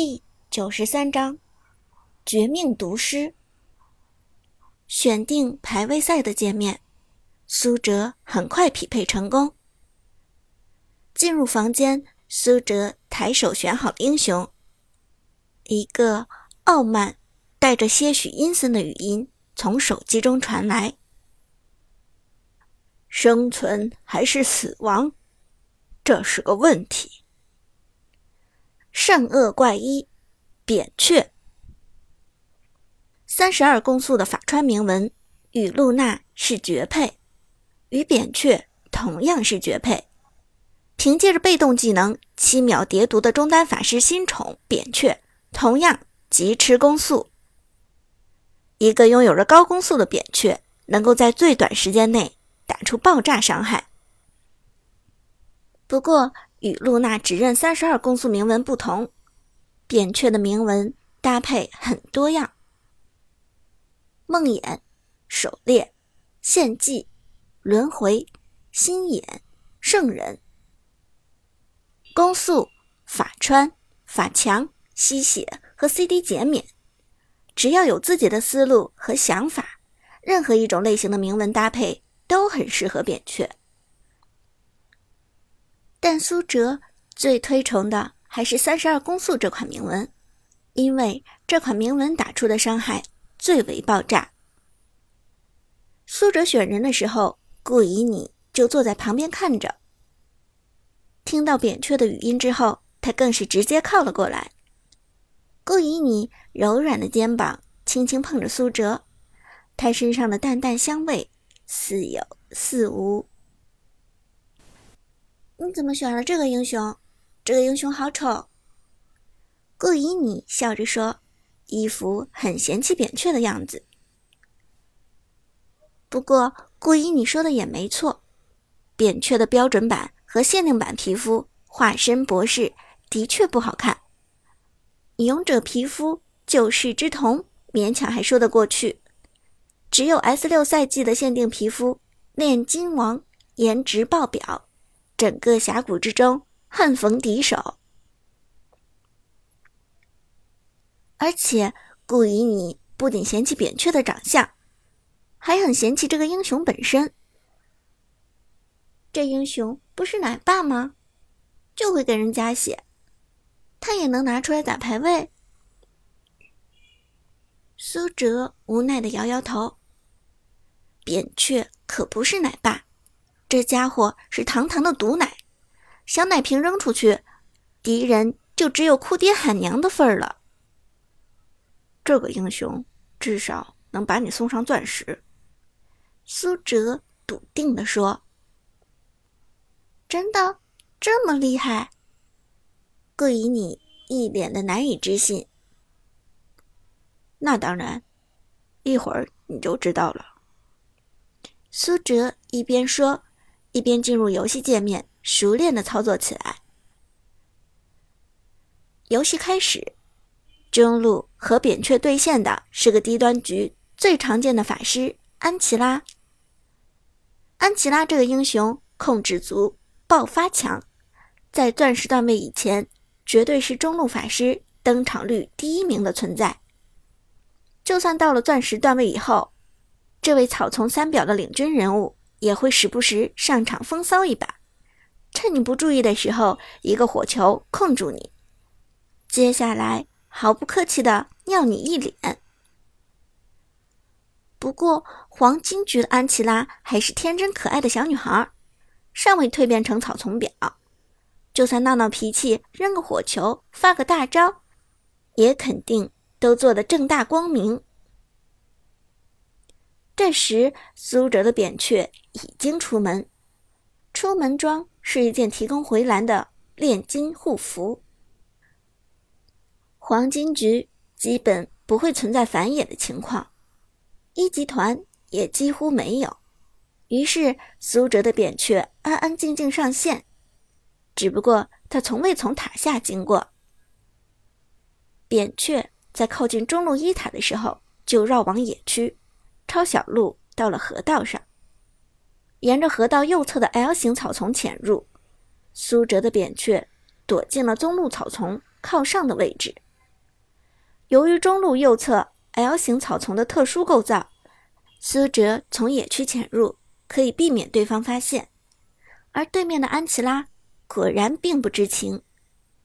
第九十三章绝命毒师。选定排位赛的界面，苏哲很快匹配成功。进入房间，苏哲抬手选好英雄，一个傲慢、带着些许阴森的语音从手机中传来：“生存还是死亡，这是个问题。”善恶怪医，扁鹊。三十二攻速的法川铭文与露娜是绝配，与扁鹊同样是绝配。凭借着被动技能七秒叠毒的中单法师新宠扁鹊，同样疾驰攻速。一个拥有着高攻速的扁鹊，能够在最短时间内打出爆炸伤害。不过，与露娜只认三十二攻速铭文不同，扁鹊的铭文搭配很多样：梦魇、狩猎、献祭、轮回、心眼、圣人。攻速、法穿、法强、吸血和 CD 减免，只要有自己的思路和想法，任何一种类型的铭文搭配都很适合扁鹊。但苏哲最推崇的还是三十二攻速这款铭文，因为这款铭文打出的伤害最为爆炸。苏哲选人的时候，顾以你就坐在旁边看着。听到扁鹊的语音之后，他更是直接靠了过来。顾以你柔软的肩膀轻轻碰着苏哲，他身上的淡淡香味似有似无。你怎么选了这个英雄？这个英雄好丑。顾以你笑着说，一副很嫌弃扁鹊的样子。不过顾以你说的也没错，扁鹊的标准版和限定版皮肤化身博士的确不好看。勇者皮肤救世之瞳勉强还说得过去，只有 S 六赛季的限定皮肤炼金王颜值爆表。整个峡谷之中，恨逢敌手。而且顾以你不仅嫌弃扁鹊的长相，还很嫌弃这个英雄本身。这英雄不是奶爸吗？就会给人加血，他也能拿出来打排位？苏哲无奈的摇摇头。扁鹊可不是奶爸。这家伙是堂堂的毒奶，小奶瓶扔出去，敌人就只有哭爹喊娘的份儿了。这个英雄至少能把你送上钻石。”苏哲笃定地说。“真的这么厉害？”顾以你一脸的难以置信。“那当然，一会儿你就知道了。”苏哲一边说。一边进入游戏界面，熟练的操作起来。游戏开始，中路和扁鹊对线的是个低端局最常见的法师安琪拉。安琪拉这个英雄控制足，爆发强，在钻石段位以前，绝对是中路法师登场率第一名的存在。就算到了钻石段位以后，这位草丛三表的领军人物。也会时不时上场风骚一把，趁你不注意的时候，一个火球控住你，接下来毫不客气的尿你一脸。不过黄金局的安琪拉还是天真可爱的小女孩，尚未蜕变成草丛表，就算闹闹脾气，扔个火球，发个大招，也肯定都做得正大光明。这时，苏哲的扁鹊已经出门。出门装是一件提供回蓝的炼金护符。黄金局基本不会存在反野的情况，一集团也几乎没有。于是，苏哲的扁鹊安安静静上线。只不过他从未从塔下经过。扁鹊在靠近中路一塔的时候，就绕往野区。抄小路到了河道上，沿着河道右侧的 L 型草丛潜入。苏哲的扁鹊躲进了中路草丛靠上的位置。由于中路右侧 L 型草丛的特殊构造，苏哲从野区潜入可以避免对方发现，而对面的安琪拉果然并不知情，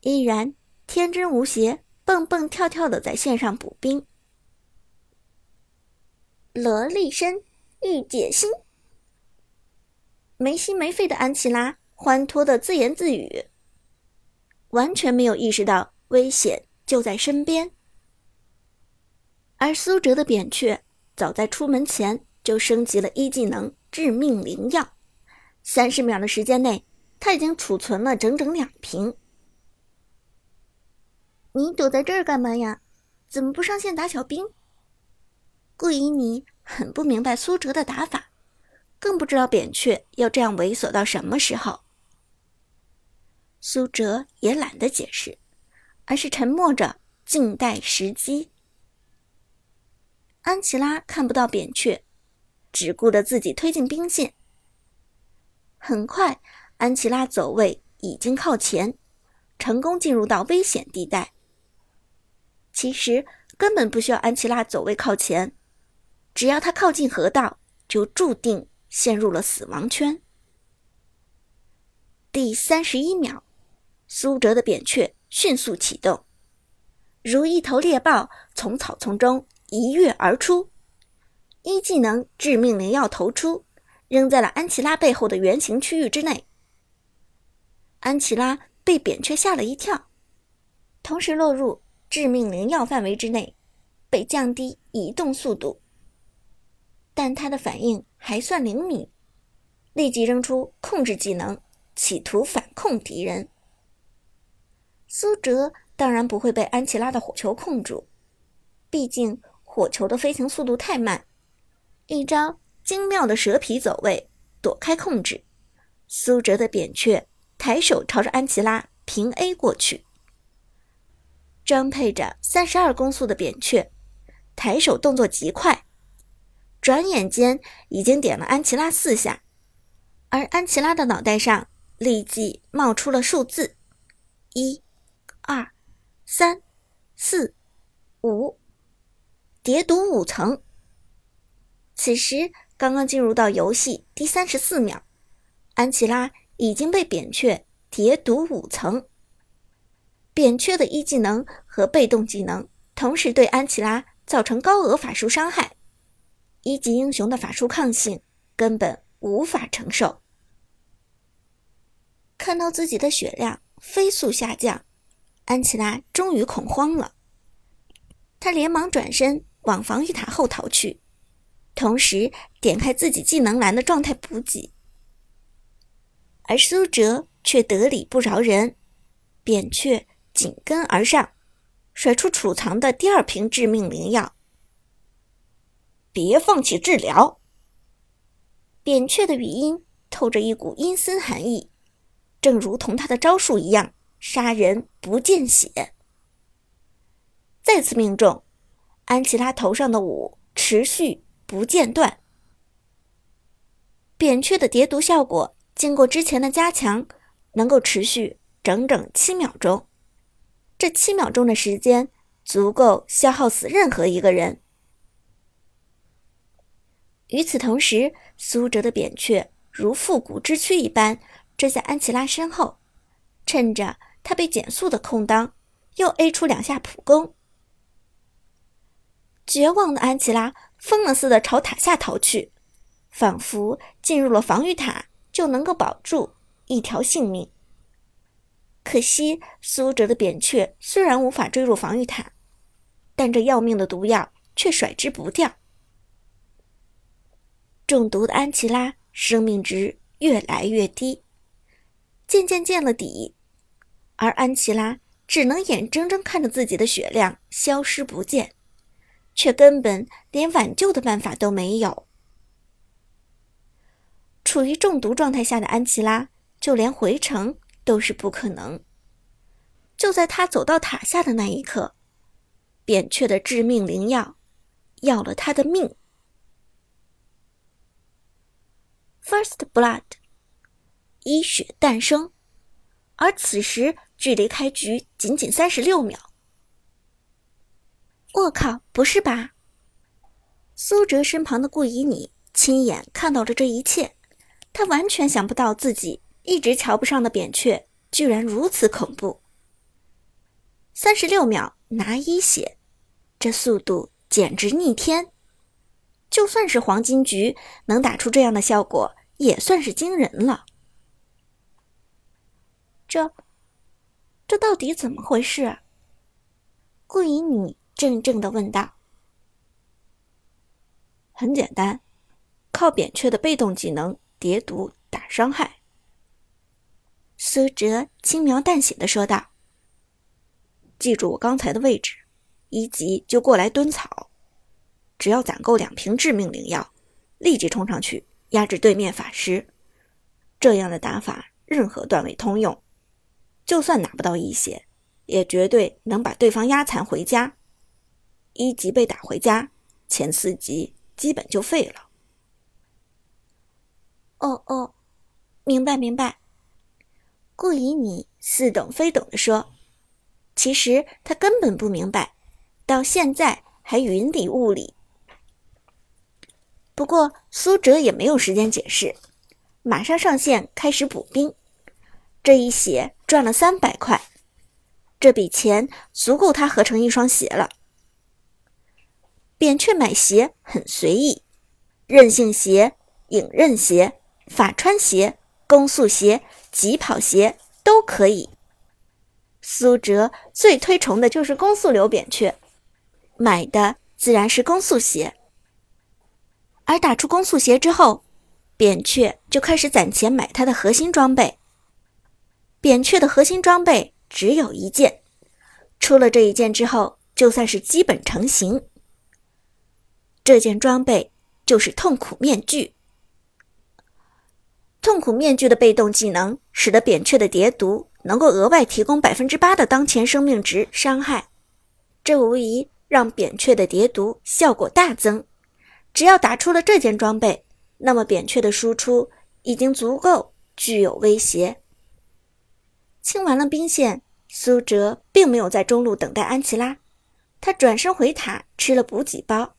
依然天真无邪、蹦蹦跳跳的在线上补兵。萝莉身御姐心，没心没肺的安琪拉欢脱的自言自语，完全没有意识到危险就在身边。而苏哲的扁鹊早在出门前就升级了一技能致命灵药，三十秒的时间内，他已经储存了整整两瓶。你躲在这儿干嘛呀？怎么不上线打小兵？顾以你很不明白苏哲的打法，更不知道扁鹊要这样猥琐到什么时候。苏哲也懒得解释，而是沉默着，静待时机。安琪拉看不到扁鹊，只顾着自己推进兵线。很快，安琪拉走位已经靠前，成功进入到危险地带。其实根本不需要安琪拉走位靠前，只要他靠近河道，就注定陷入了死亡圈。第三十一秒，苏哲的扁鹊迅速启动，如一头猎豹从草丛中。一跃而出，一技能致命灵药投出，扔在了安琪拉背后的圆形区域之内。安琪拉被扁鹊吓了一跳，同时落入致命灵药范围之内，被降低移动速度。但他的反应还算灵敏，立即扔出控制技能，企图反控敌人。苏哲当然不会被安琪拉的火球控住，毕竟。火球的飞行速度太慢，一招精妙的蛇皮走位躲开控制。苏哲的扁鹊抬手朝着安琪拉平 A 过去。装配着三十二攻速的扁鹊，抬手动作极快，转眼间已经点了安琪拉四下，而安琪拉的脑袋上立即冒出了数字：一、二、三、四、五。叠毒五层。此时刚刚进入到游戏第三十四秒，安琪拉已经被扁鹊叠毒五层。扁鹊的一技能和被动技能同时对安琪拉造成高额法术伤害，一级英雄的法术抗性根本无法承受。看到自己的血量飞速下降，安琪拉终于恐慌了，他连忙转身。往防御塔后逃去，同时点开自己技能栏的状态补给，而苏哲却得理不饶人，扁鹊紧跟而上，甩出储藏的第二瓶致命灵药。别放弃治疗。扁鹊的语音透着一股阴森寒意，正如同他的招数一样，杀人不见血。再次命中。安琪拉头上的舞持续不间断，扁鹊的叠毒效果经过之前的加强，能够持续整整七秒钟。这七秒钟的时间足够消耗死任何一个人。与此同时，苏哲的扁鹊如复古之躯一般追在安琪拉身后，趁着他被减速的空当，又 A 出两下普攻。绝望的安琪拉疯了似的朝塔下逃去，仿佛进入了防御塔就能够保住一条性命。可惜苏哲的扁鹊虽然无法追入防御塔，但这要命的毒药却甩之不掉。中毒的安琪拉生命值越来越低，渐渐见了底，而安琪拉只能眼睁睁看着自己的血量消失不见。却根本连挽救的办法都没有。处于中毒状态下的安琪拉，就连回城都是不可能。就在他走到塔下的那一刻，扁鹊的致命灵药要了他的命。First blood，一血诞生，而此时距离开局仅仅三十六秒。我靠，不是吧？苏哲身旁的顾以你亲眼看到了这一切，他完全想不到自己一直瞧不上的扁鹊居然如此恐怖。三十六秒拿一血，这速度简直逆天！就算是黄金局能打出这样的效果，也算是惊人了。这，这到底怎么回事？顾以你怔怔的问道。很简单，靠扁鹊的被动技能叠毒打伤害。苏哲轻描淡写的说道：“记住我刚才的位置，一级就过来蹲草。只要攒够两瓶致命灵药，立即冲上去压制对面法师。这样的打法，任何段位通用。就算拿不到一血，也绝对能把对方压残回家。一级被打回家，前四级。”基本就废了。哦哦，明白明白。顾以你似懂非懂的说：“其实他根本不明白，到现在还云里雾里。”不过苏哲也没有时间解释，马上上线开始补兵。这一血赚了三百块，这笔钱足够他合成一双鞋了。扁鹊买鞋很随意，韧性鞋、影刃鞋、法穿鞋、攻速鞋、疾跑鞋都可以。苏哲最推崇的就是攻速流扁鹊，买的自然是攻速鞋。而打出攻速鞋之后，扁鹊就开始攒钱买他的核心装备。扁鹊的核心装备只有一件，出了这一件之后，就算是基本成型。这件装备就是痛苦面具。痛苦面具的被动技能使得扁鹊的叠毒能够额外提供百分之八的当前生命值伤害，这无疑让扁鹊的叠毒效果大增。只要打出了这件装备，那么扁鹊的输出已经足够具有威胁。清完了兵线，苏哲并没有在中路等待安琪拉，他转身回塔吃了补给包。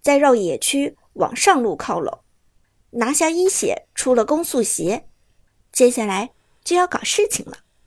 再绕野区往上路靠拢，拿下一血，出了攻速鞋，接下来就要搞事情了。